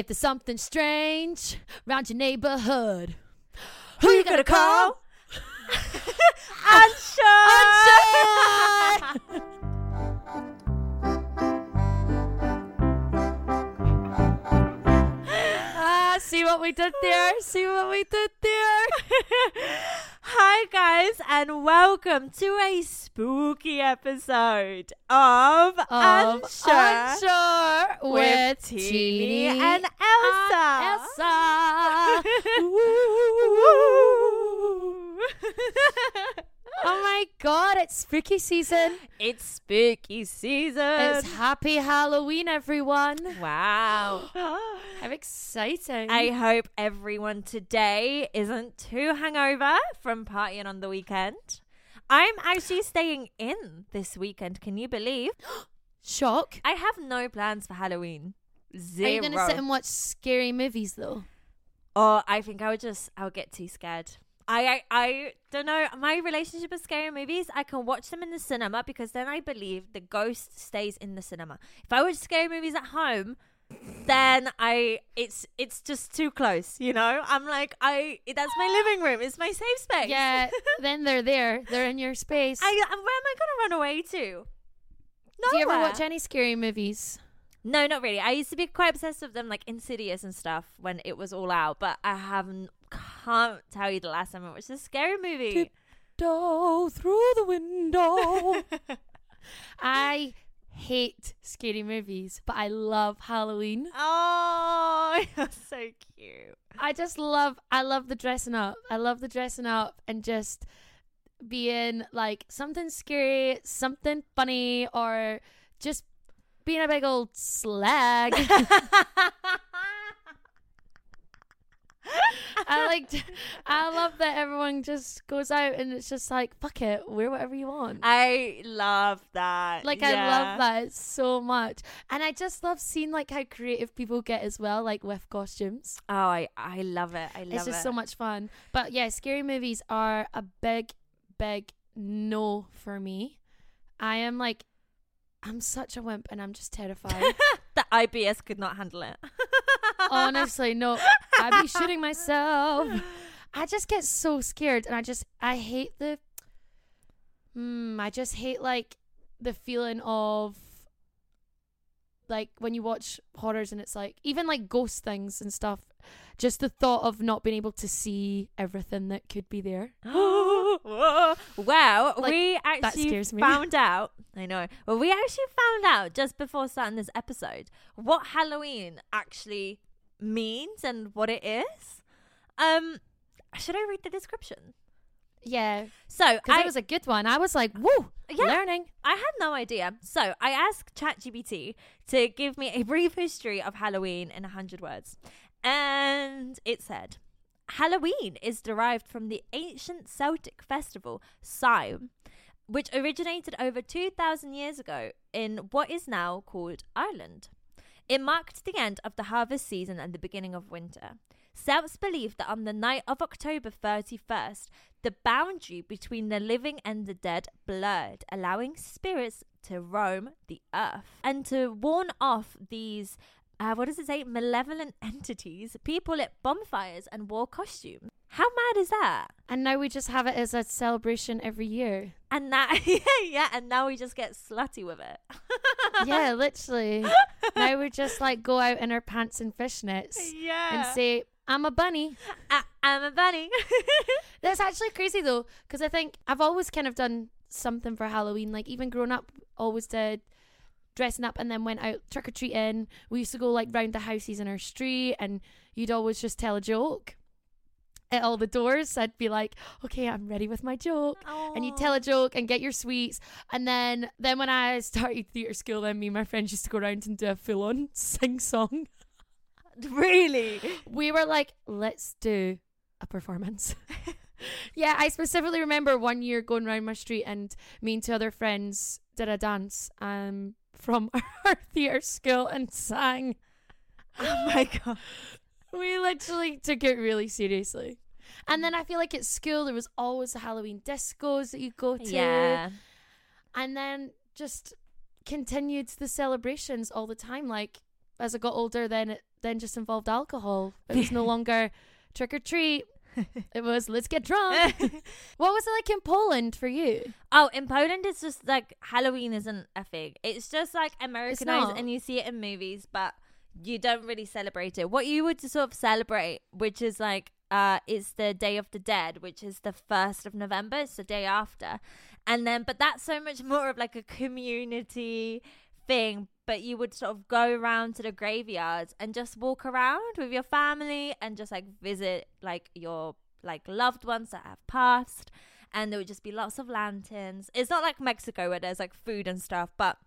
If there's something strange around your neighborhood, who you gonna call? Answer. Answer! ah, see what we did there? See what we did there? Hi guys, and welcome to a spooky episode of, Of Unsure, Unsure with, with Tini and Ailsa. Ailsa. oh my god, it's spooky season. it's spooky season. It's happy Halloween, everyone. wow. How exciting. I hope everyone today isn't too hungover from partying on the weekend. I'm actually staying in this weekend. Can you believe? Shock. I have no plans for Halloween. Zero. Are you going to sit and watch scary movies, though? Or I think I would just I would get too scared. I, I I don't know. My relationship with scary movies, I can watch them in the cinema because then I believe the ghost stays in the cinema. If I watch scary movies at home, then I it's it's just too close, you know? I'm like I that's my living room. It's my safe space. Yeah, then they're there. They're in your space. I where am I gonna run away to? Do you ever watch any scary movies? No, not really. I used to be quite obsessed with them, like Insidious and stuff, when it was all out. But I haven't. Can't tell you the last time I watched a scary movie. Tiptoe through the window. I hate scary movies, but I love Halloween. oh, you're so cute. I just love I love the dressing up. I love the dressing up and just being like something scary, something funny, or just being a big old slag. I like I love that everyone just goes out and it's just like fuck it, wear whatever you want. I love that. Like I love that so much, and I just love seeing like how creative people get as well, like with costumes. Oh, I I love it. I love it. it's just it. so much fun. But yeah, scary movies are a big, big no for me. I am like, I'm such a wimp, and I'm just terrified. the IBS could not handle it. Honestly, no, I'd be shooting myself. I just get so scared, and I just I hate the. Hmm, I just hate like the feeling of. Like when you watch horrors and it's like even like ghost things and stuff, just the thought of not being able to see everything that could be there. Well, Like, we actually scares me. found out. I know. Well, we actually found out just before starting this episode what Halloween actually means and what it is. Um, should I read the description? Yeah, So because it was a good one. I was like, woo, Yeah. learning. I had no idea. So I asked ChatGPT to give me a brief history of Halloween in 100 words. And it said Halloween is derived from the ancient Celtic festival, Samhain, which originated over 2,000 years ago in what is now called Ireland. It marked the end of the harvest season and the beginning of winter. Celts believed that on the night of October 31st, the boundary between the living and the dead blurred, allowing spirits to roam the earth. And to warn off these, uh, what does it say, malevolent entities, people lit bonfires and wore costumes. How mad is that? And now we just have it as a celebration every year. And now, yeah, yeah, and now we just get slutty with it. yeah, literally. now we just like go out in our pants and fishnets yeah. and say, I'm a bunny. I- I'm a bunny. That's actually crazy though, because I think I've always kind of done something for Halloween. Like even growing up, always did dressing up and then went out trick or treating. We used to go like round the houses in our street, and you'd always just tell a joke at all the doors. I'd be like, "Okay, I'm ready with my joke." And you tell a joke and get your sweets, and then then when I started theatre school, then me and my friends used to go around and do a full on sing song. Really? we were like, let's do a performance. yeah, I specifically remember one year going around my street and me and two other friends did a dance um from our theatre school and sang. Oh my god. We literally took it really seriously. And then I feel like at school there was always the Halloween discos that you go to. Yeah. And then just continued the celebrations all the time. Like as I got older, then it then just involved alcohol. It was no longer trick or treat. It was let's get drunk. what was it like in Poland for you? Oh, in Poland, it's just like Halloween isn't a thing. It's just like Americanized, and you see it in movies, but you don't really celebrate it. What you would sort of celebrate, which is like, uh, it's the Day of the Dead, which is the first of November. It's the day after, and then, but that's so much more of like a community thing. But you would sort of go around to the graveyards and just walk around with your family and just like visit like your like loved ones that have passed and there would just be lots of lanterns. It's not like Mexico where there's like food and stuff, but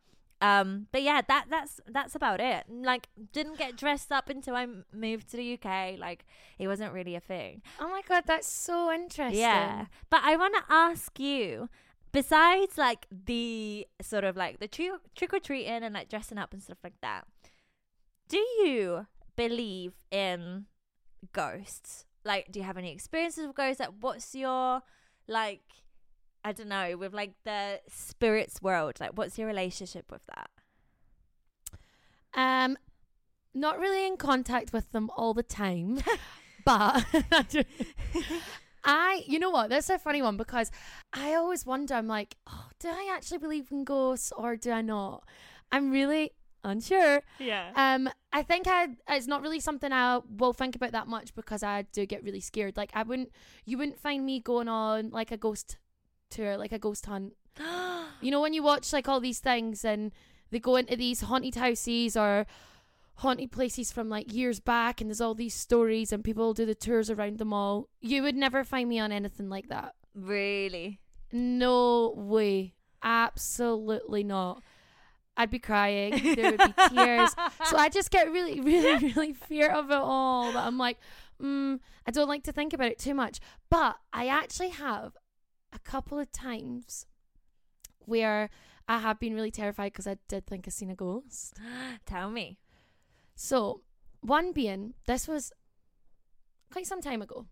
um, but yeah, that that's that's about it. Like, didn't get dressed up until I moved to the UK. Like, it wasn't really a thing. Oh my god, that's so interesting. Yeah, but I want to ask you. Besides, like the sort of like the trick trick or treating and like dressing up and stuff like that, do you believe in ghosts? Like, do you have any experiences with ghosts? Like, what's your like I don't know, with like the spirits world. Like what's your relationship with that? Um, not really in contact with them all the time, but I, you know what? That's a funny one because I always wonder. I'm like, oh, do I actually believe in ghosts or do I not? I'm really unsure. Yeah. Um, I think I it's not really something I will think about that much because I do get really scared. Like I wouldn't, you wouldn't find me going on like a ghost tour, like a ghost hunt. You know when you watch like all these things and they go into these haunted houses or haunted places from like years back and there's all these stories and people do the tours around them all. You would never find me on anything like that. really? No way. Absolutely not. I'd be crying. There would be tears. So I just get really, really, really fear of it all. That I'm like, mm, I don't like to think about it too much. But I actually have a couple of times where I have been really terrified because I did think I seen a ghost. Tell me. So, one being, this was quite some time ago.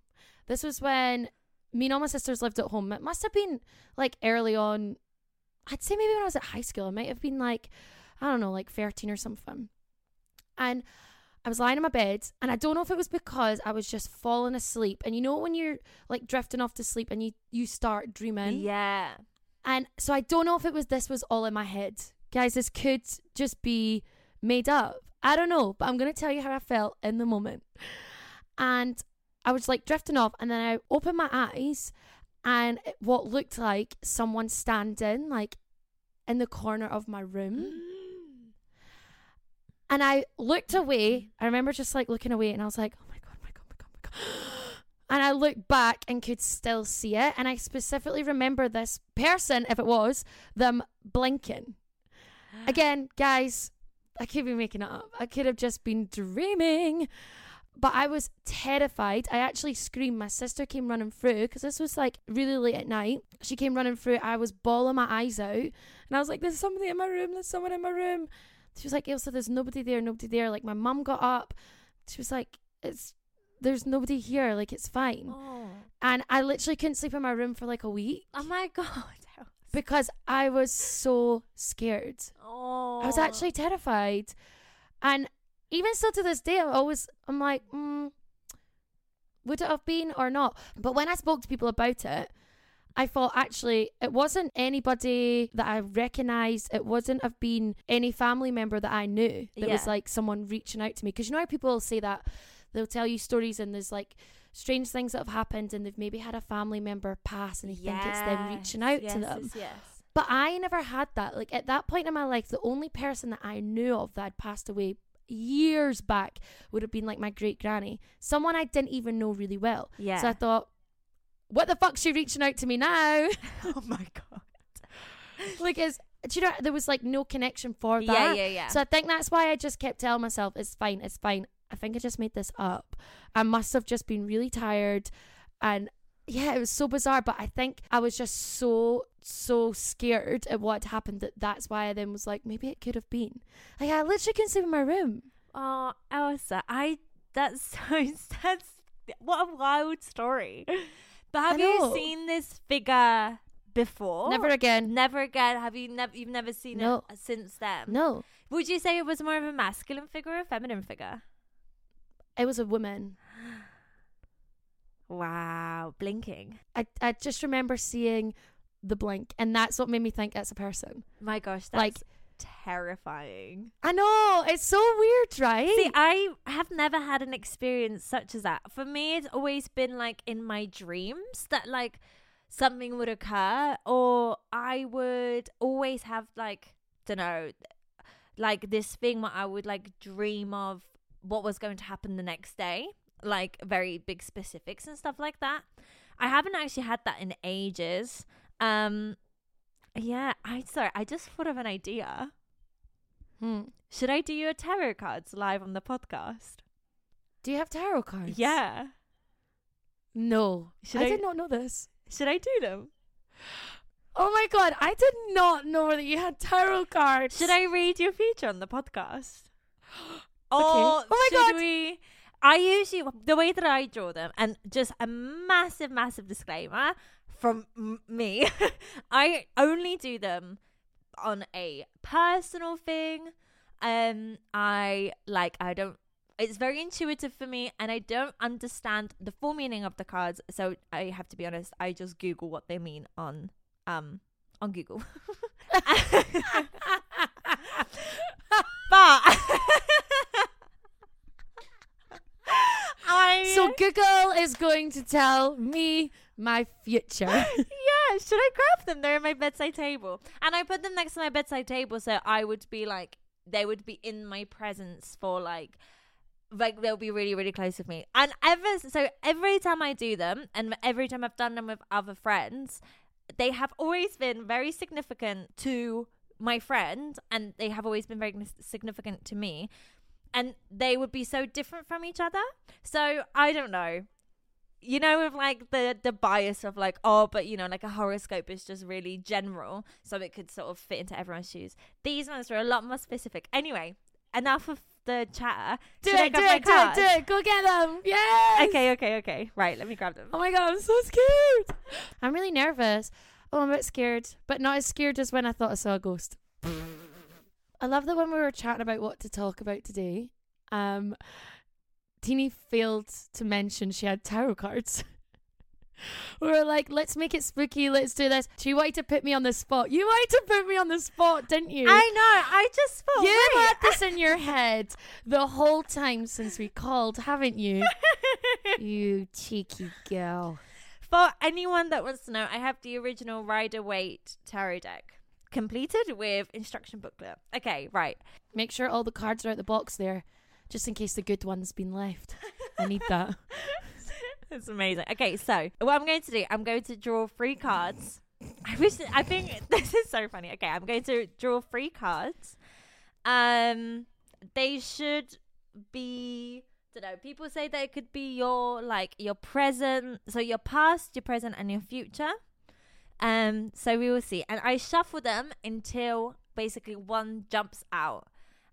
This was when me and all my sisters lived at home. It must have been like early on. I'd say maybe when I was at high school. It might have been like, I don't know, like 13 or something. And I was lying in my bed, and I don't know if it was because I was just falling asleep. And you know when you're like drifting off to sleep and you you start dreaming. Yeah. And so I don't know if it was this was all in my head. Guys, this could just be made up. I don't know, but I'm going to tell you how I felt in the moment. And I was like drifting off, and then I opened my eyes, and what looked like someone standing like in the corner of my room. And I looked away. I remember just like looking away, and I was like, oh my God, oh my God, oh my God, oh my God. And I looked back and could still see it. And I specifically remember this person, if it was, them blinking. Again, guys, I could be making it up. I could have just been dreaming. But I was terrified. I actually screamed. My sister came running through because this was like really late at night. She came running through. I was bawling my eyes out. And I was like, there's somebody in my room. There's someone in my room. She was like, Ailsa, there's nobody there. Nobody there. Like, my mum got up. She was like, it's, there's nobody here. Like, it's fine. Oh. And I literally couldn't sleep in my room for like a week Oh my god. because I was so scared. Oh. I was actually terrified. And even still to this day, I always, I'm like, mm, would it have been or not? But when I spoke to people about it, I thought actually it wasn't anybody that I recognised. It wasn't have been any family member that I knew that was like someone reaching out to me. Because you know how people say that they'll tell you stories and there's like strange things that have happened and they've maybe had a family member pass and they think it's them reaching out yes, to them. Yes, yes. But I never had that. Like at that point in my life, the only person that I knew of that had passed away years back would have been like my great granny, someone I didn't even know really well. Yeah. So I thought, what the fuck's she reaching out to me now? oh my god. like, is do you know there was like no connection for that? Yeah, yeah, yeah. So I think that's why I just kept telling myself, it's fine, it's fine. I think I just made this up. I must have just been really tired. And yeah, it was so bizarre. But I think I was just so, so scared at what had happened that that's why I then was like, maybe it could have been. Like, I literally couldn't sleep in my room. oh, Ailsa, I that's so that's what a wild story. But have you seen this figure before? Never again. Never again. Have you never? You've never seen No. it uh, since then. No. Would you say it was more of a masculine figure or a feminine figure? It was a woman. Wow, blinking. I I just remember seeing the blink, and that's what made me think it's a person. My gosh, that's Like- terrifying. I know it's so weird, right? See, I have never had an experience such as that. For me, it's always been like in my dreams that like something would occur, or I would always have like, don't know, like this thing where I would like dream of what was going to happen the next day, like very big specifics and stuff like that. I haven't actually had that in ages. Um, yeah, I sorry, I just thought of an idea. Hmm. Should I do your tarot cards live on the podcast? Do you have tarot cards? Yeah. No, Should I, I- did not know this. Should I do them? Oh my god, I did not know that you had tarot cards. Should I read your future on the podcast? Okay. Or Oh my should God. we? I usually the way that I draw them, and just a massive, massive disclaimer from m- me. I only do them on a personal thing. Um, I like I don't. It's very intuitive for me, and I don't understand the full meaning of the cards. So I have to be honest. I just Google what they mean on um on Google. but I So Google is going to tell me my future. yeah, should I grab them? They're in my bedside table, and I put them next to my bedside table so I would be like they would be in my presence for like like they'll be really really close with me. And ever so every time I do them, and every time I've done them with other friends, they have always been very significant to my friend, and they have always been very significant to me. And they would be so different from each other. So I don't know you know with like the the bias of like oh but you know like a horoscope is just really general so it could sort of fit into everyone's shoes these ones are a lot more specific anyway enough of the chatter do Should it, do it, do it, do it. Go get them. Yeah. okay okay okay right let me grab them Oh my god, I'm so scared. I'm really nervous. Oh, I'm a bit scared, but not as scared as when I thought I saw a ghost. I love that when we were chatting about what to talk about today, um, Tini failed to mention she had tarot cards. we were like, let's make it spooky, let's do this. She wanted to put me on the spot. You wanted to put me on the spot, didn't you? i know i just thought you had this in your head the whole time since we called, haven't you? you cheeky girl. for anyone that wants to know i have the original rider waite tarot deck completed with instruction booklet okay right Make sure all the cards are out the box there, just in case the good one's been left. I need that. It's amazing. Okay, so what I'm going to do, I'm going to draw three cards. I wish I think this is so funny. Okay, I'm going to draw three cards. Um, they should be. Don't know. People say that it could be your like your present, so your past, your present, and your future. Um, so we will see. And I shuffle them until basically one jumps out.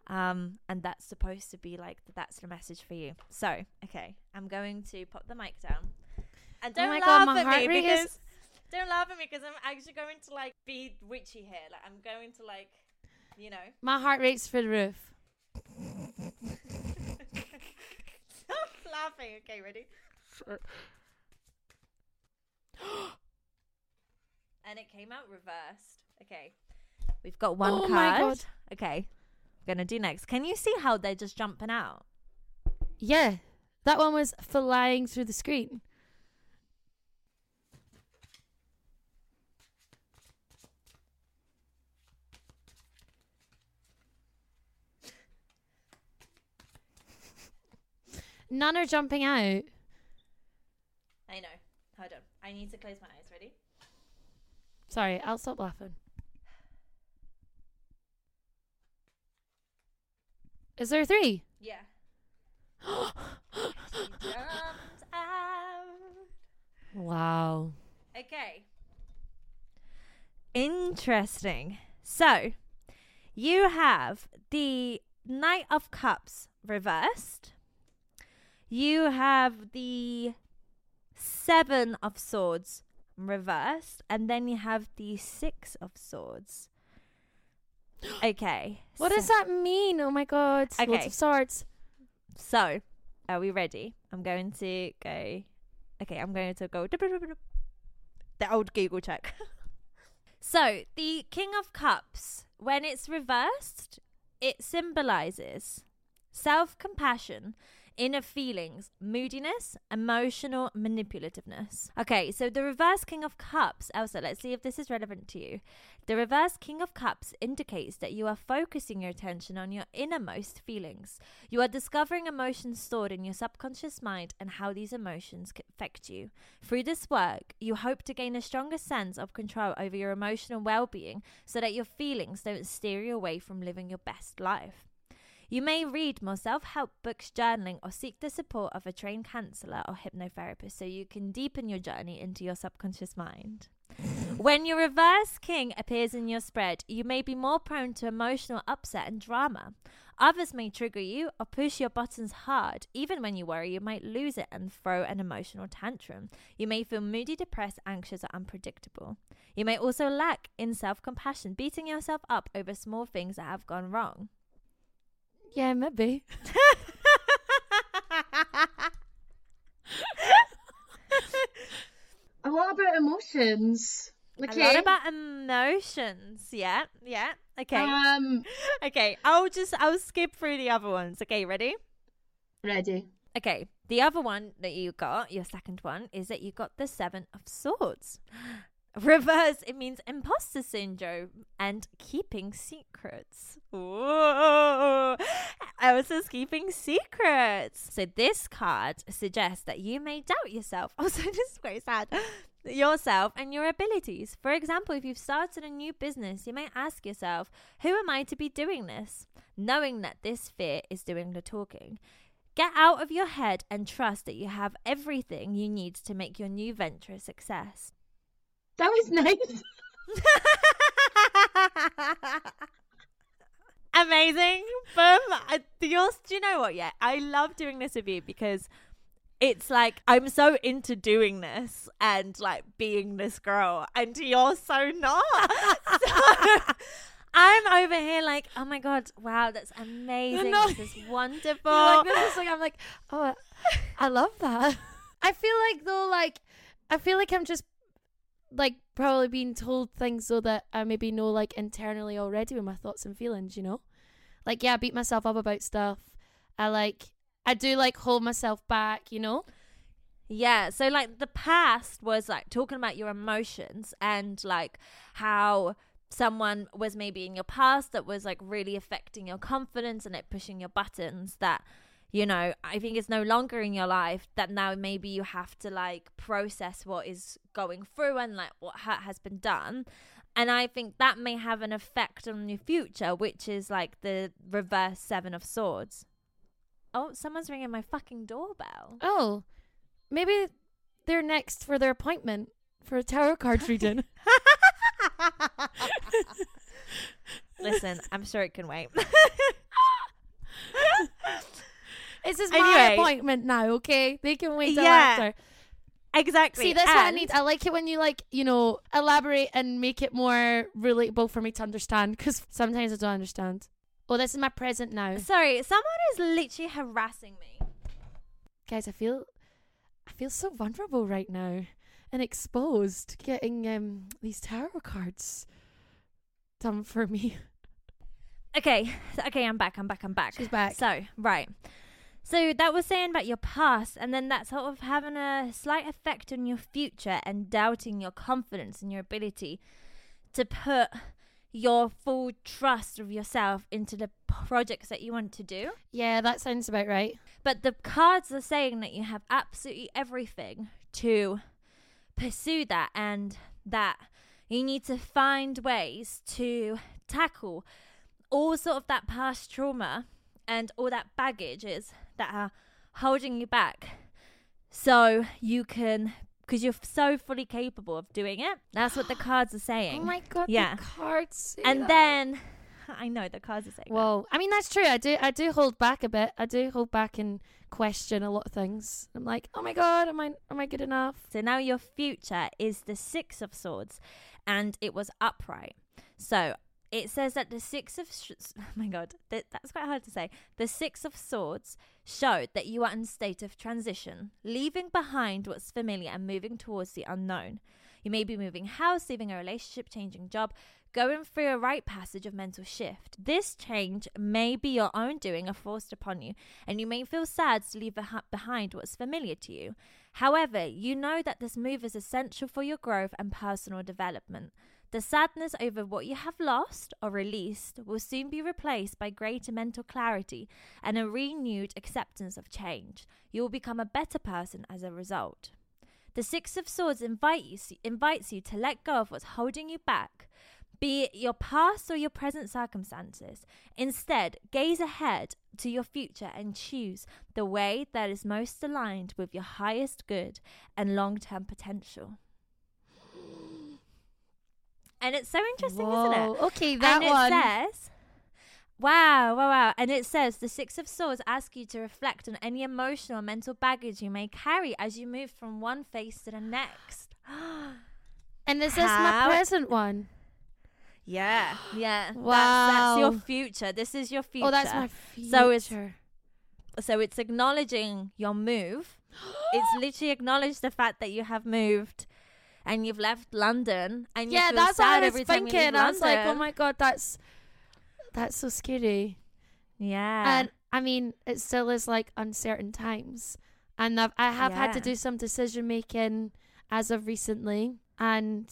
Um, and that's supposed to be like that's the message for you. So, okay, I'm going to pop the mic down. And Oh don't my laugh God, my at heart me rate because is- don't laugh at me because I'm actually going to like be witchy here. Like I'm going to like, you know. My heart rate's for the roof. Stop laughing. Okay, ready? And it came out reversed. Okay. We've got one Oh card. my God. Okay. Gonna do next. Can you see how they're just jumping out? Yeah, that one was flying through the screen. None are jumping out. I know. Hold on. I need to close my eyes. Ready? Sorry, I'll stop laughing. Is there three? Yeah. She out. Wow. Okay. Interesting. So, you have the Knight of Cups reversed. You have the Seven of Swords reversed. And then you have the Six of Swords. Okay. What so, does that mean? Oh my god. Lots Okay. of swords. So, Are we ready? I'm going to go. Okay, I'm going to go. The old Google check. so, the King of Cups, when it's reversed, it symbolizes self compassion, inner feelings, moodiness, emotional manipulativeness. Okay, so the reverse King of Cups, Ailsa, let's see if this is relevant to you. The reverse King of Cups indicates that you are focusing your attention on your innermost feelings. You are discovering emotions stored in your subconscious mind and how these emotions affect you. Through this work, you hope to gain a stronger sense of control over your emotional well being so that your feelings don't steer you away from living your best life. You may read more self help books, journaling, or seek the support of a trained counselor or hypnotherapist so you can deepen your journey into your subconscious mind. when your reverse king appears in your spread, you may be more prone to emotional upset and drama. Others may trigger you or push your buttons hard. Even when you worry, you might lose it and throw an emotional tantrum. You may feel moody, depressed, anxious, or unpredictable. You may also lack in self compassion, beating yourself up over small things that have gone wrong. Yeah, maybe. a lot about emotions. Okay. A lot about emotions. Yeah, yeah. Okay. Um. Okay. I'll just I'll skip through the other ones. Okay, ready? Ready. Okay. The other one that you got, your second one, is that you got the Seven of Swords. Reverse, it means imposter syndrome and keeping secrets. Whoa. Ailsa's keeping secrets. So this card suggests that you may doubt yourself. Also, this is very sad. Yourself and your abilities. For example, if you've started a new business, you may ask yourself, Who am I to be doing this? Knowing that this fear is doing the talking. Get out of your head and trust that you have everything you need to make your new venture a success. That was nice. Amazing. Boom. Yours, do you know what? Yeah, I love doing this with you because it's like I'm so into doing this and like being this girl, and you're so not. so, I'm over here like, oh my god, wow, that's amazing. This is wonderful. like, this is like I'm like, oh, I love that. I feel like though, like I feel like I'm just like probably being told things so that I maybe know like internally already with my thoughts and feelings, you know? Like yeah, I beat myself up about stuff. I like I do like hold myself back, you know? Yeah, so like the past was like talking about your emotions and like how someone was maybe in your past that was like really affecting your confidence and it pushing your buttons that you know, I think it's no longer in your life that now maybe you have to like process what is going through and like what ha- has been done. And I think that may have an effect on your future, which is like the reverse seven of swords. Oh, someone's ringing my fucking doorbell. Oh. Maybe they're next for their appointment for a tarot card reading. Listen, I'm sure it can wait. This is my Anyway. appointment now, okay? They can wait till Yeah. after. exactly. See, that's what I need. I like it when you like, you know, elaborate and make it more relatable for me to understand. Because sometimes I don't understand. Oh, this is my present now, Sorry, someone is literally harassing me. guys. I feel, I feel so vulnerable right now, and exposed. Getting um these tarot cards done for me. Okay, okay, I'm back. I'm back. I'm back. She's back. So, right. So that was saying about your past, and then that sort of having a slight effect on your future and doubting your confidence and your ability to put your full trust of yourself into the projects that you want to do. Yeah, that sounds about right. But the cards are saying that you have absolutely everything to pursue that and that you need to find ways to tackle all sort of that past trauma and all that baggages that are holding you back so you can because you're so fully capable of doing it that's what the cards are saying Oh my god, Yeah. the cards. and that. then i know the cards are saying that. Whoa. I mean, that's true. I do. I do hold back a bit. I do hold back and question a lot of things. I'm like, oh my god, am I am I good enough? So now your future is the Six of Swords and it was upright. So it says that the six of sh- oh my god, that, that's quite hard to say. The six of swords showed that you are in a state of transition, leaving behind what's familiar and moving towards the unknown. You may be moving house, leaving a relationship, changing job, going through a rite passage of mental shift. This change may be your own doing or forced upon you, and you may feel sad to leave behind what's familiar to you. However, you know that this move is essential for your growth and personal development. The sadness over what you have lost or released will soon be replaced by greater mental clarity and a renewed acceptance of change. You will become a better person as a result. The Six of Swords invite you, invites you to let go of what's holding you back, be it your past or your present circumstances. Instead, gaze ahead to your future and choose the way that is most aligned with your highest good and long term potential. And it's so interesting, isn't it? Okay, that and it one. says, wow, wow, wow. And it says, the Six of Swords ask you to reflect on any emotional or mental baggage you may carry as you move from one face to the next. and this is my present one. yeah, yeah. That's, that's your future. This is your future. Oh, that's my future. So it's- so it's acknowledging your move. it's literally acknowledged the fact that you have moved and you've left London and yeah, that's what I was thinking. I was like, oh my god, that's that's so scary. yeah. And I mean, it still is like uncertain times, and I've, I have had to do some decision making as of recently, and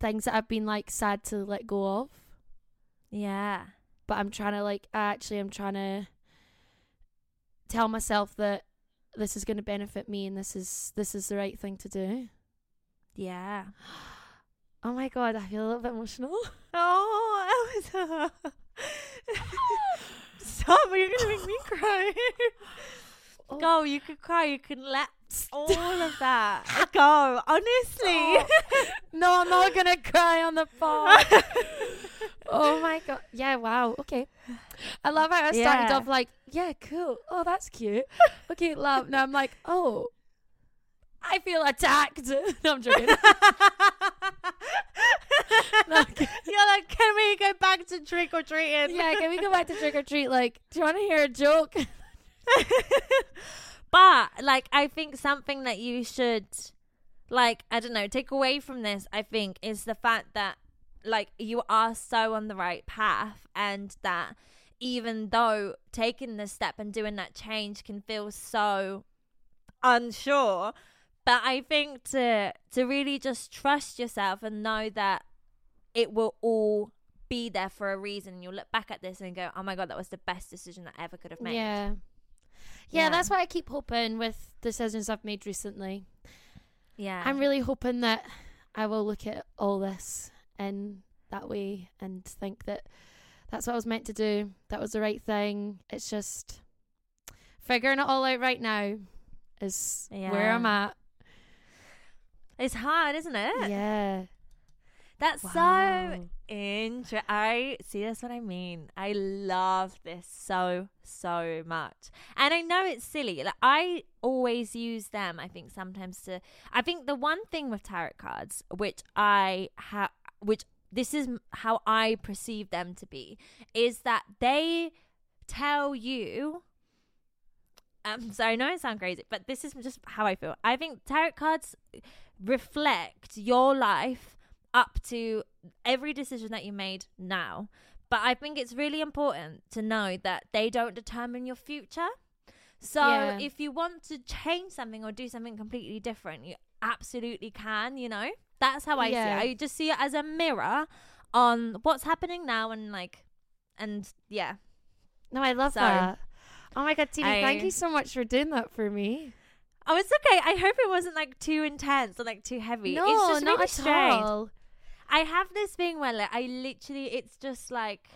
things that I've been like sad to let go of. yeah. But I'm trying to like actually, I'm trying to tell myself that this is going to benefit me, and this is this is the right thing to do. Yeah. Oh my god, I feel a little bit emotional. Oh, Ailsa. Stop, you're to make me cry. Oh. Go, you could cry. You can let all of that go. Honestly. Oh. no, I'm not gonna cry on the pod. oh my god. Yeah, wow. Okay. I love how I started Yeah. off like, yeah, cool. Oh, that's cute. Okay, love. Now I'm like, oh, I feel attacked. no, I'm joking. No, You're like, can we go back to trick or treating? yeah, can we go back to trick or treat? Like, do you want to hear a joke? but like, I think something that you should, like, I don't know, take away from this. I think is the fact that like you are so on the right path, and that even though taking this step and doing that change can feel so unsure. But I think to to really just trust yourself and know that it will all be there for a reason. You'll look back at this and go, "Oh my god, that was the best decision that I ever could have made." Yeah. yeah. Yeah. that's why I keep hoping with decisions I've made recently. yeah. I'm really hoping that I will look at all this in that way and think that that's what I was meant to do. That was the right thing. It's just figuring it all out right now is where I'm at. It's hard, isn't it? Yeah. That's Wow. so interesting. I see. That's what I mean. I love this so so much, and I know it's silly. Like I always use them. I think sometimes to. I think the one thing with tarot cards, which I have, which this is how I perceive them to be, is that they tell you. Um, so I know it sounds crazy, but this is just how I feel. I think tarot cards reflect your life up to every decision that you made now. But I think it's really important to know that they don't determine your future. So Yeah. if you want to change something or do something completely different, you absolutely can, you know? That's how I Yeah. see it. I just see it as a mirror on what's happening now and like and yeah. No, I love So, that. Oh my god, Tina, thank you so much for doing that for me. Oh, it's okay. I hope it wasn't like too intense or like too heavy. No, it's just not really at strange. all. I have this thing where like I literally it's just like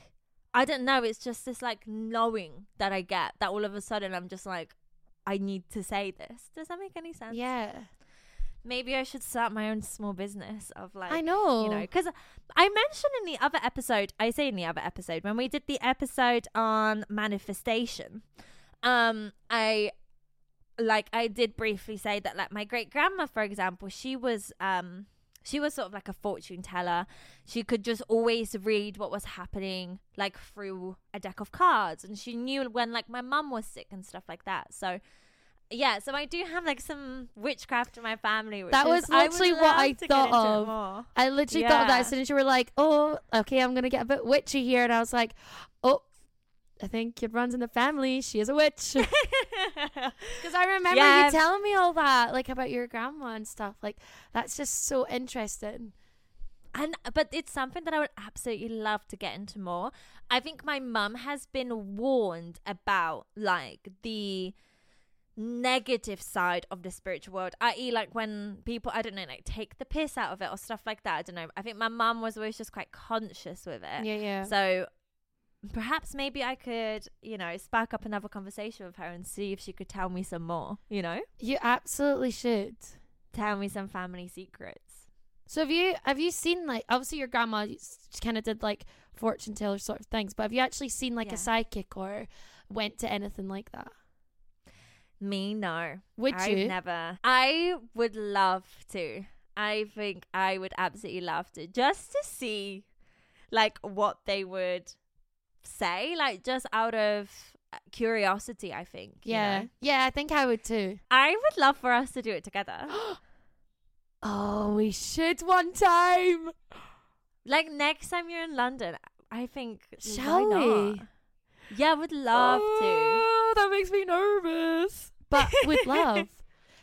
I don't know, it's just this like knowing that I get that all of a sudden I'm just like I need to say this. Does that make any sense? Yeah. Maybe I should start my own small business of like I know. you know, because I mentioned in the other episode, I say in the other episode, when we did the episode on manifestation, um, I like I did briefly say that like my great grandma, for example, she was um She was sort of like a fortune teller. She could just always read what was happening, like through a deck of cards, and she knew when like my mum was sick and stuff like that. So, yeah, so I do have like some witchcraft in my family. Which That is- was I would literally what I thought of. I literally thought of that Yeah. as soon as you were like, "Oh, okay, I'm gonna get a bit witchy here," and I was like, "Oh, I think it runs in the family. She is a witch." Because I remember Yeah. you telling me all that, like about your grandma and stuff. Like that's just so interesting. And but it's something that I would absolutely love to get into more. I think my mum has been warned about like the negative side of the spiritual world, i.e., like when people I don't know, like take the piss out of it or stuff like that. I don't know. I think my mum was always just quite conscious with it. Yeah, yeah. So perhaps maybe I could, you know, spark up another conversation with her and see if she could tell me some more. You know, you absolutely should. tell me some family secrets. So have you have you seen like obviously your grandma kind of did like fortune teller sort of things, but have you actually seen like a psychic or went to anything like that? Me, no. Would I've you? never. I would love to. I think I would absolutely love to just to see like what they would say, like just out of curiosity, I think. you yeah, know? yeah. I think I would too. I would love for us to do it together. oh, we should one time. like next time you're in London, I think Shall we? Yeah, I would love Oh, that makes me nervous. But with love.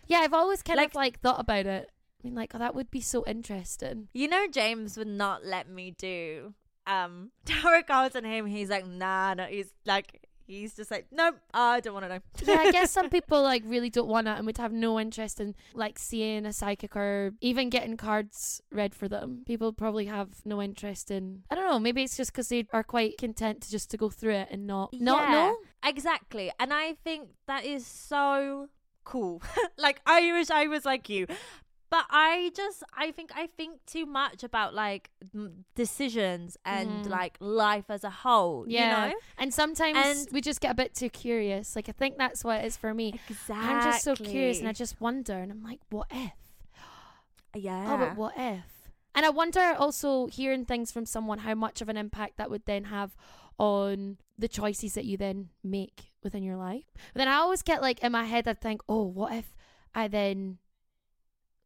Yeah, I've always kind Like- of like thought about it. I mean, like, oh, that would be so interesting. You know James would not let me do um tarot cards on him. He's like, nah, no. He's like, he's just like, nope, I don't want to know. yeah, I guess some people like really don't want it and would have no interest in like seeing a psychic or even getting cards read for them. People probably have no interest in. I don't know. Maybe it's just because they are quite content to just to go through it and not not Yeah, know. Exactly. And I think that is so cool. like I wish I was like you. But I just I think I think too much about like m- decisions and Mhm. like life as a whole, Yeah. you know? And sometimes And- we just get a bit too curious. Like I think that's what it is for me. Exactly. I'm just so curious and I just wonder and I'm like, what if? Yeah. Oh, but what if? And I wonder also hearing things from someone how much of an impact that would then have on the choices that you then make within your life. But then I always get like in my head, I think, oh, what if I then,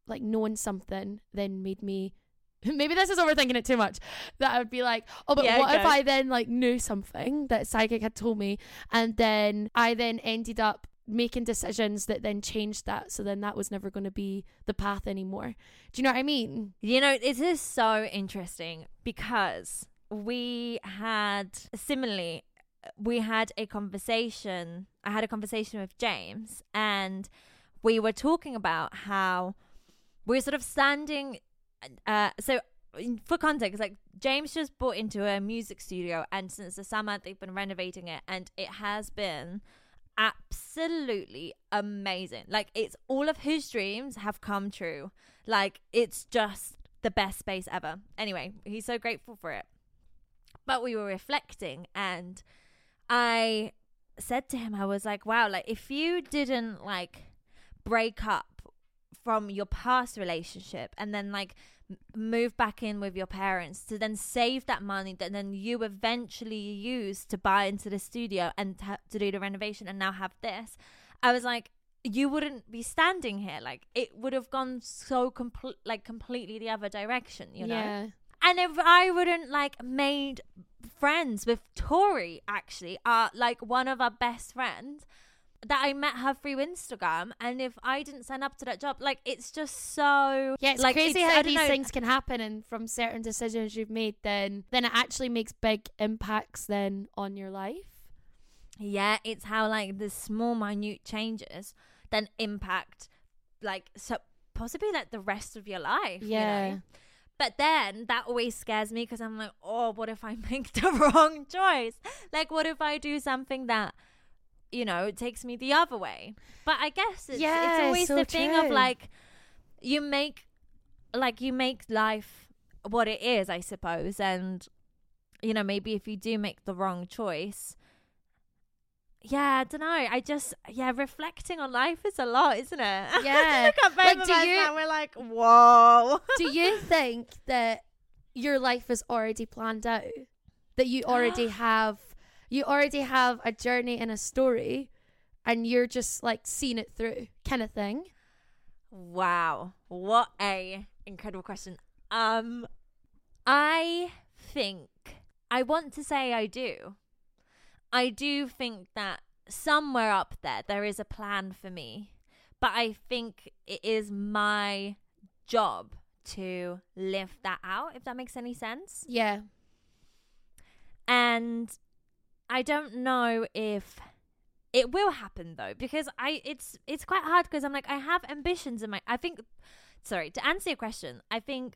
like, knowing something then made me. Maybe this is overthinking it too much. That I would be like, oh, but Yeah, what if. I then like knew something that psychic had told me, and then I then ended up making decisions that then changed that. So then that was never going to be the path anymore. Do you know what I mean? You know, it is so interesting because we had similarly we had a conversation. I had a conversation with James and we were talking about how we're sort of standing uh so for context like James just bought into a music studio and since the summer they've been renovating it and it has been absolutely amazing. Like it's all of his dreams have come true. Like it's just the best space ever. Anyway, he's so grateful for it. But we were reflecting and I said to him I was like, "Wow, like if you didn't like break up from your past relationship and then like move back in with your parents to then save that money that then you eventually use to buy into the studio and to, to do the renovation and now have this. I was like you wouldn't be standing here. Like it would have gone so complete like completely the other direction you know? Yeah. and if I wouldn't like made friends with Tori, actually, uh, like one of our best friends, that I met her through Instagram, and if I didn't sign up to that job, like it's just so Yeah, it's like, crazy I how these know, things can happen, and from certain decisions you've made, then then it actually makes big impacts then on your life. Yeah, it's how like the small minute changes then impact like so possibly like the rest of your life. you Yeah. know? But then that always scares me because I'm like, oh, what if I make the wrong choice? Like, what if I do something that, you know, it takes me the other way? But I guess it's, Yeah, it's always so the thing of like, you make, like, you make life what it is, I suppose. And, you know, maybe if you do make the wrong choice, yeah, I don't know. I just yeah, reflecting on life is a lot, isn't it? Yeah. Look at both Like, do you- we're like, whoa. Do you think that your life is already planned out? That you already have you already have a journey and a story and you're just like seeing it through kind of thing? Wow, what a incredible question. Um, I think I want to say I do. I do think that somewhere up there there is a plan for me, but I think it is my job to live that out. If that makes any sense. Yeah. and I don't know if it will happen though because I it's it's quite hard because I'm like I have ambitions in my I think sorry to answer your question I think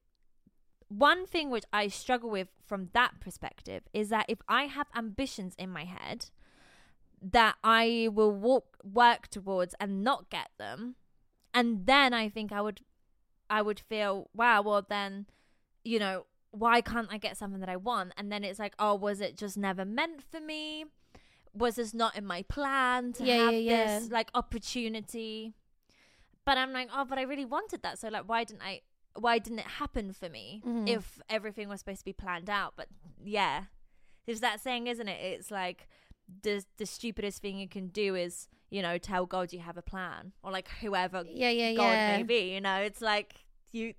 one thing which I struggle with from that perspective is that if I have ambitions in my head that I will walk work towards and not get them and then I think I would I would feel wow well then you know why can't I get something that I want? And then it's like, oh, was it just never meant for me? Was this not in my plan to Yeah, have yeah, this like opportunity? But I'm like, oh, but I really wanted that. So like, why didn't I? Why didn't it happen for me Mhm. if everything was supposed to be planned out? But yeah, there's that saying, isn't it? It's like the the stupidest thing you can do is you know tell God you have a plan or like whoever Yeah, yeah, God yeah. may be. You know, it's like you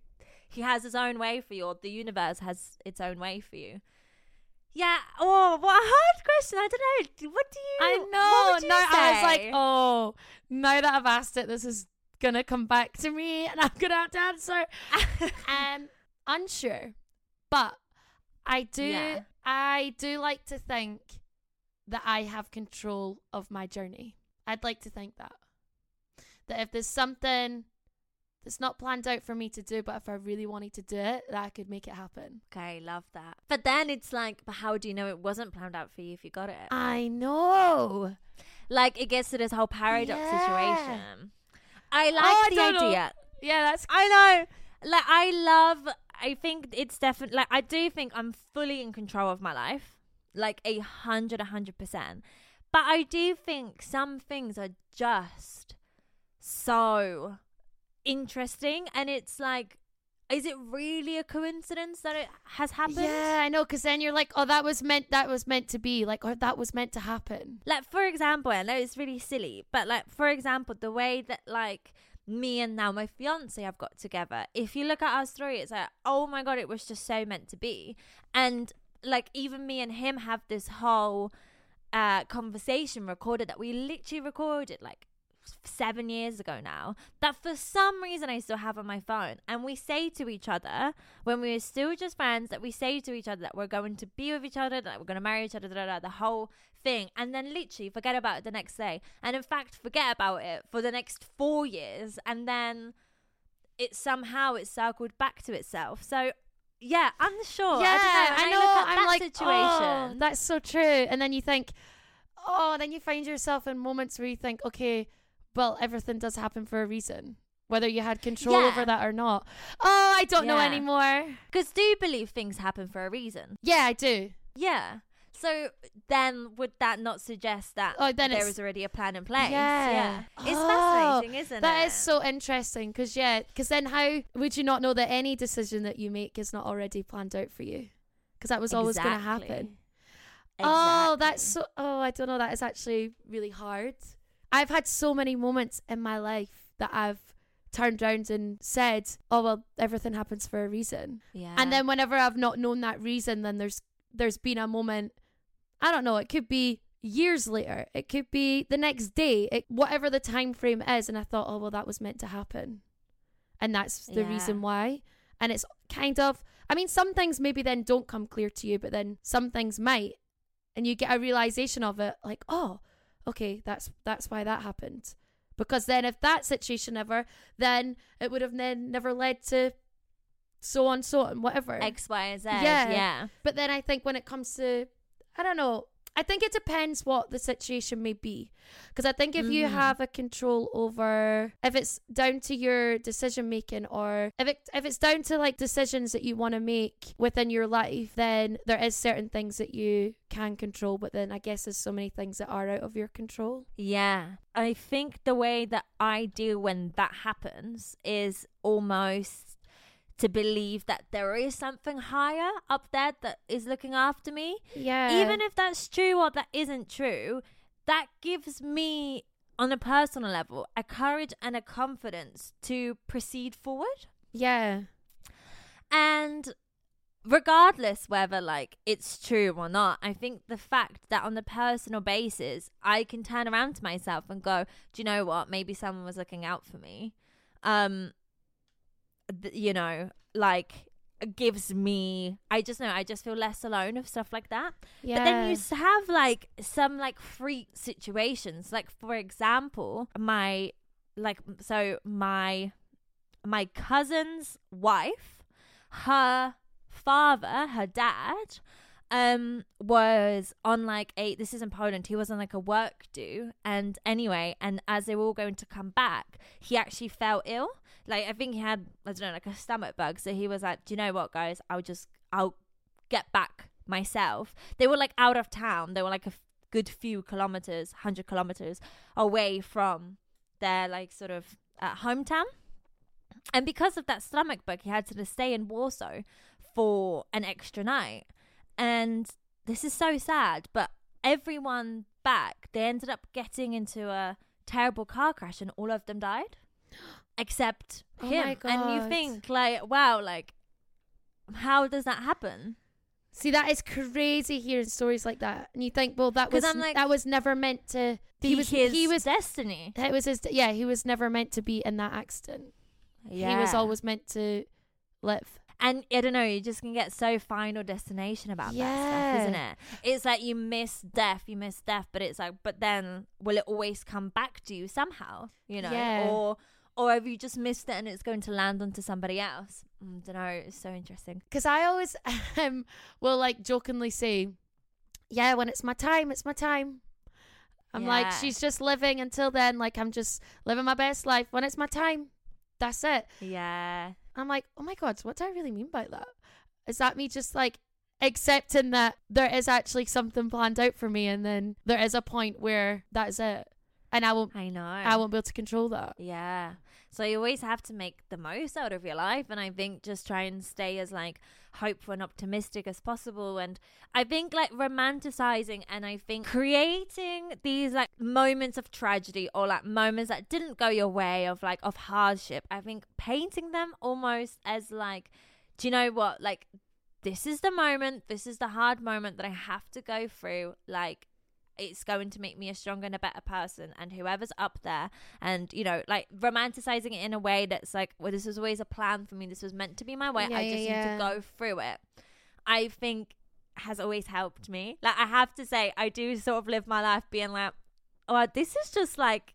he has his own way for you, or the universe has its own way for you. Yeah. Oh, what a hard question. I don't know. What do you? I know. you No, I was like, oh, now that I've asked it, this is gonna come back to me, and I'm gonna have to answer. um, unsure, but I do. Yeah. I do like to think that I have control of my journey. I'd like to think that that if there's something that's not planned out for me to do, but if I really wanted to do it, that I could make it happen. okay, love that. But then it's like, but how do you know it wasn't planned out for you if you got it? I know. like it gets to this whole paradox Yeah. situation. I oh, like Oh, the know. idea. Yeah, that's I know. Like I love I think it's definitely like I do think I'm fully in control of my life. Like a hundred, a hundred percent. But I do think some things are just so interesting and it's like is it really a coincidence that it has happened? Yeah, I know. Because then you're like, oh, that was meant. That was meant to be. Like, or that was meant to happen. Like for example, I know it's really silly, but like for example, the way that like me and now my fiance have got together. If you look at our story, it's like, oh my god, it was just so meant to be. And like even me and him have this whole uh conversation recorded that we literally recorded like seven years ago now that for some reason I still have on my phone. And we say to each other when we were still just friends that we say to each other that we're going to be with each other, that we're going to marry each other, da, da, da, the whole thing. And then literally forget about it the next day. And in fact, forget about it for the next four years. And then it somehow it circled back to itself. So yeah, unsure. yeah, I, don't know. When know. I'm that like, oh, situation. oh, that's so true. And then you think, oh, then you find yourself in moments where you think, okay, well, everything does happen for a reason, whether you had control Yeah. over that or not. Oh, I don't know anymore. Because do you believe things happen for a reason? Yeah, I do. Yeah. So then would that not suggest that Oh, then there it's- already a plan in place? Yeah. yeah. It's Oh, fascinating, isn't it? That is so interesting because yeah, because then how would you not know that any decision that you make is not already planned out for you? Because that was always going to Exactly. happen. Oh, that's so. Oh, I don't know. That is actually really hard. I've had so many moments in my life that I've turned around and said, "Oh well, everything happens for a reason." yeah. And then whenever I've not known that reason, then there's there's been a moment. I don't know. It could be years later. It could be the next day. It, whatever the time frame is, and I thought, "Oh well, that was meant to happen," and that's the Yeah. reason why. And it's kind of. I mean, some things maybe then don't come clear to you, but then some things might, and you get a realization of it, like, "Oh, okay, that's that's why that happened." Because then, if that situation ever, then it would have then never led to so on, so on, whatever. X, Y, and Z. Yeah. Yeah. But then I think when it comes to, I don't know, I think it depends what the situation may be. Because I think if you Mhm. have a control over, if it's down to your decision making, or if it if it's down to like decisions that you want to make within your life, then there is certain things that you can control. But then I guess there's so many things that are out of your control. Yeah. I think the way that I deal when that happens is almost to believe that there is something higher up there that is looking after me. Yeah. Even if that's true or that isn't true, that gives me, on a personal level, a courage and a confidence to proceed forward. yeah. And regardless whether like it's true or not, I think the fact that on the personal basis, I can turn around to myself and go, "Do you know what? Maybe someone was looking out for me." Um you know, like gives me I just know I just feel less alone of stuff like that. Yeah. But then you have like some like freak situations. Like for example, my like so my my cousin's wife, her father, her dad, um, was on like a this is in Poland, he was on like a work do and anyway, and as they were all going to come back, he actually fell ill. Like I think he had I don't know, like a stomach bug. So he was like, Do you know what guys, I'll just I'll get back myself. They were like out of town. They were like a f- good few kilometers, 100 kilometers away from their like sort of uh, hometown. And because of that stomach bug, he had to stay in Warsaw for an extra night. And this is so sad, but everyone back, they ended up getting into a terrible car crash and all of them died except Oh him. And you think like, wow, like how does that happen? See, that is crazy hearing stories like that, and you think, well, that was like- that was never meant to. He was his he was destiny. it was his yeah he was never meant to be in that accident. Yeah. He was always meant to live. And I don't know, you just can get so final destination about that stuff, isn't it? It's like you miss death, you miss death, but it's like, but then will it always come back to you somehow? You know, Yeah. or or have you just missed it and it's going to land onto somebody else? I don't know. It's so interesting. Because I always um, will like jokingly say, "Yeah, when it's my time, it's my time." I'm like, she's just living until then. Like I'm just living my best life. When it's my time, that's it. Yeah. I'm like, oh my god, what do I really mean by that? Is that me just like accepting that there is actually something planned out for me, and then there is a point where that is it, and I won't, I know. I won't be able to control that. Yeah. So you always have to make the most out of your life and I think just try and stay as like hopeful and optimistic as possible and I think like romanticizing and I think creating these like moments of tragedy or like moments that didn't go your way of like of hardship. I think painting them almost as like do you know what like this is the moment, this is the hard moment that I have to go through like it's going to make me a stronger and a better person and whoever's up there and you know like romanticizing it in a way that's like well this was always a plan for me this was meant to be my way Yeah, i yeah, just need yeah. to go through it i think has always helped me like i have to say i do sort of live my life being like oh this is just like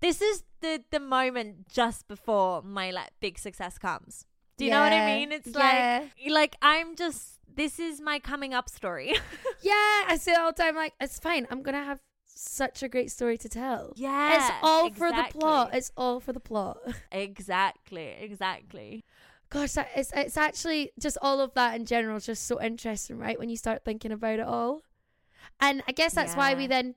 this is the the moment just before my like big success comes do you know what i mean it's yeah. like like i'm just this is my coming up story Yeah, I say it all the time. Like it's fine. I'm gonna have such a great story to tell. yeah it's all for the plot. It's all for the plot. Exactly, exactly. Gosh, that it's it's actually just all of that in general is just so interesting, right? When you start thinking about it all, and I guess that's why we then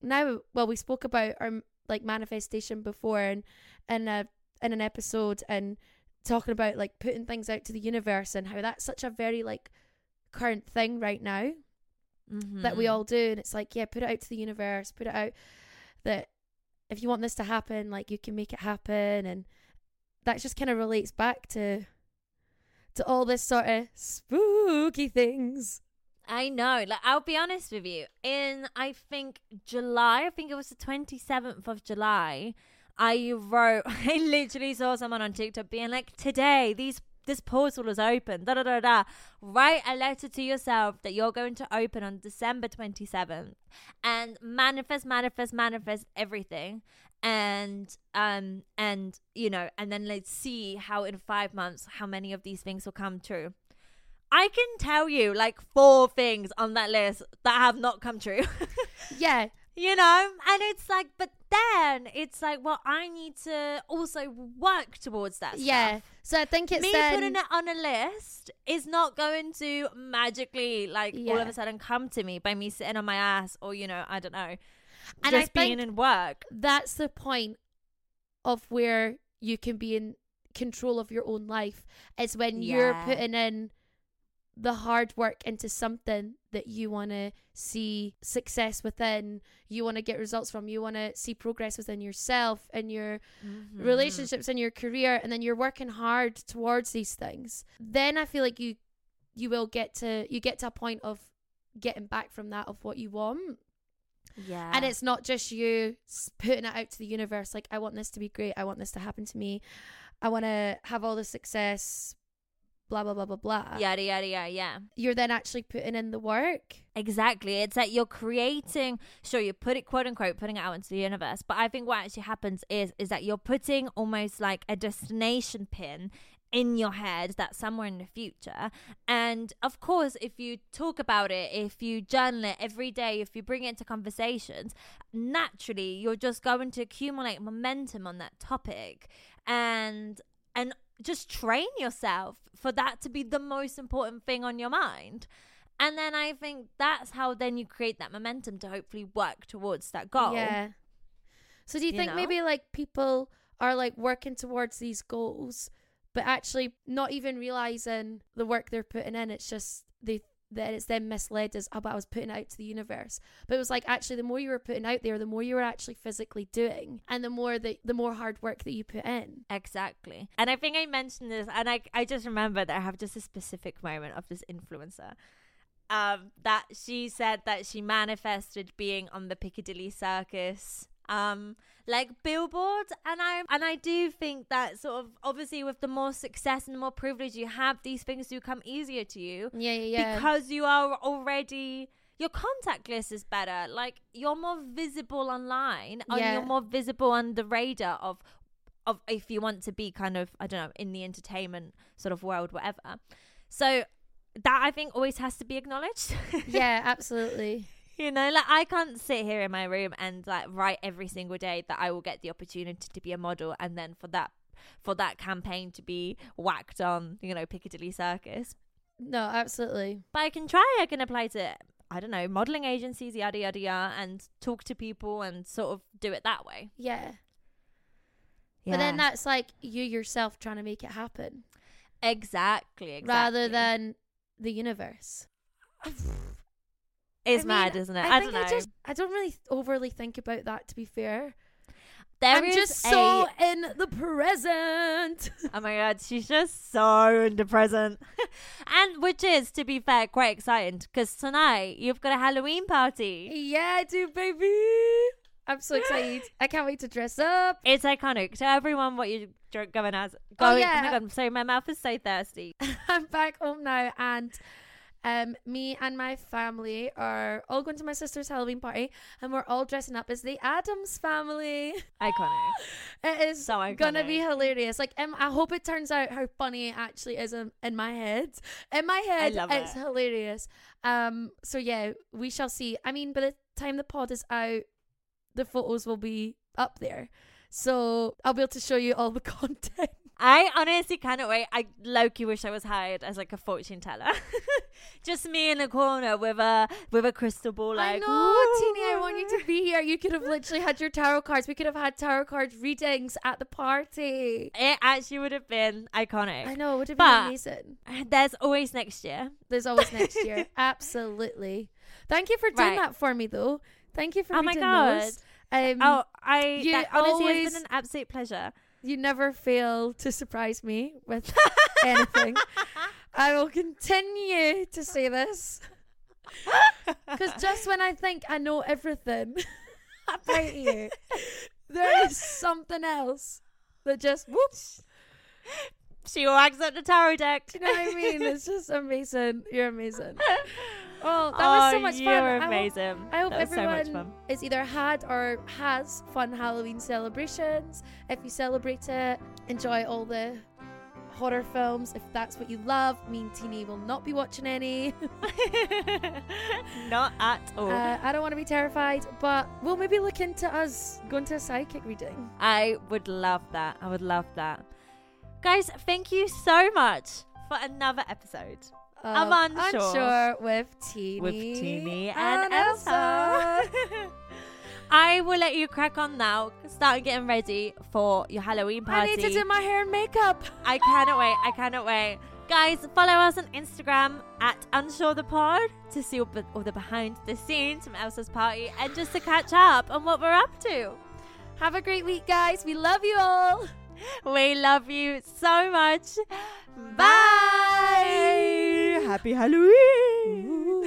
now well we spoke about our like manifestation before and in a uh, in an episode and talking about like putting things out to the universe and how that's such a very like current thing right now that we Mhm. all do and it's like yeah put it out to the universe put it out that if you want this to happen like you can make it happen and that just kind of relates back to to all this sort of spooky things I know. Like, I'll be honest with you. In I think July, I think it was the twenty seventh of July. I wrote. I literally saw someone on TikTok being like, "Today, these this portal is open." Da da da da. Write a letter to yourself that you're going to open on December twenty seventh, and manifest, manifest, manifest everything. And um and you know, and then let's see how in five months how many of these things will come true. I can tell you like four things on that list that have not come true. Yeah. you know? And it's like, but then it's like, well, I need to also work towards that. Yeah. stuff. So I think it's Me then, putting it on a list is not going to magically, like, all of a sudden come to me by me sitting on my ass or, you know, I don't know, And I being in work. that's the point of where you can be in control of your own life is when you're putting in the hard work into something that you want to see success within you want to get results from you want to see progress within yourself and your Mm-hmm. relationships and your career and then you're working hard towards these things. Then i feel like you you will get to you get to a point of getting back from that of what you want. Yeah. and it's not just you putting it out to the universe like i want this to be great. I want this to happen to me. I want to have all the success blah blah blah blah blah yada, yada, yada, yeah. you're then actually putting in the work Exactly. It's like you're creating sure you put it quote unquote putting it out into the universe. But I think what actually happens is is that you're putting almost like a destination pin in your head that's somewhere in the future. And of course, if you talk about it, if you journal it every day, if you bring it into conversations, naturally you're just going to accumulate momentum on that topic and and just train yourself for that to be the most important thing on your mind. And then I think that's how then you create that momentum to hopefully work towards that goal. yeah so do you, You think know? maybe like people are like working towards these goals but actually not even realizing the work they're putting in it's just they that it's then misled as oh, but I was putting out to the universe. But it was like actually the more you were putting out there, the more you were actually physically doing, and the more that the more hard work that you put in. Exactly. And I think I mentioned this, and I, I just remember that I have just a specific moment of this influencer. Um, that she said that she manifested being on the Piccadilly Circus, um, like billboard, and I and I do think that sort of obviously with the more success and the more privilege you have, these things do come easier to you. Yeah, yeah, yeah. because you are already your contact list is better like you're more visible online and Yeah. you're more visible on the radar of of if you want to be kind of i don't know in the entertainment sort of world whatever so that i think always has to be acknowledged yeah, absolutely. You know like i can't sit here in my room and like write every single day that i will get the opportunity to be a model and then for that for that campaign to be whacked on you know piccadilly circus No, absolutely. but I can try. I can apply to I don't know modeling agencies, yada yada yada, and talk to people and sort of do it that way. Yeah. But then that's like you yourself trying to make it happen exactly, exactly rather than the universe. it's I mad, isn't it? I, I, don't know. I just I don't really overly think about that to be fair. There I'm is just a- so in the present. Oh my god, she's just so in the present, and which is, to be fair, quite exciting because tonight you've got a Halloween party. yeah, I do, baby. I'm so excited. I can't wait to dress up. It's iconic. Tell everyone what you're going as. Oh, Going, oh yeah. my god, I'm sorry, my mouth is so thirsty. I'm back home now and um me and my family are all going to my sister's Halloween party and we're all dressing up as the Addams family. Iconic. It is So gonna be hilarious. Like, um, I hope it turns out how funny it actually is in, in my head. In my head, it's it. hilarious. Um, so yeah, we shall see. I mean, by the time the pod is out, the photos will be up there, so I'll be able to show you all the content. I honestly cannot wait. I Loki wish I was hired as like a fortune teller. Just me in the corner with a with a crystal ball. Like, I know, Tini, I want you to be here. You could have literally had your tarot cards. We could have had tarot card readings at the party. It actually would have been iconic. I know, it would have But- been amazing. There's always next year. There's always next year. Absolutely. Thank you for doing Right. that for me, though. Thank you for Oh my God. those. Um, Oh, I you that honestly always- has been an absolute pleasure. You never fail to surprise me with anything. I will continue to say this. Because just when I think I know everything about you, there is something else that just whoops. she walks up the tarot deck. Do you know what I mean? It's just amazing. You're amazing. Oh, that was so much fun. You're I hope- amazing. I hope that was so much fun. is either had or has fun Halloween celebrations. If you celebrate it, enjoy all the horror films if that's what you love. Me and Tini will not be watching any. Not at all. Uh, I don't want to be terrified, but we'll maybe look into us going to a psychic reading. I would love that. I would love that. Guys, thank you so much for another episode Um, Unsure. Unsure with Tini. with Tini and, and Ailsa. I will let you crack on now. Start getting ready for your Halloween party. I need to do my hair and makeup. I cannot wait. I cannot wait. Guys, follow us on Instagram at Unsure the Pod to see all, all the behind the scenes from Ailsa's party and just to catch up on what we're up to. Have a great week, guys. We love you all. We love you so much. Bye. Happy Halloween!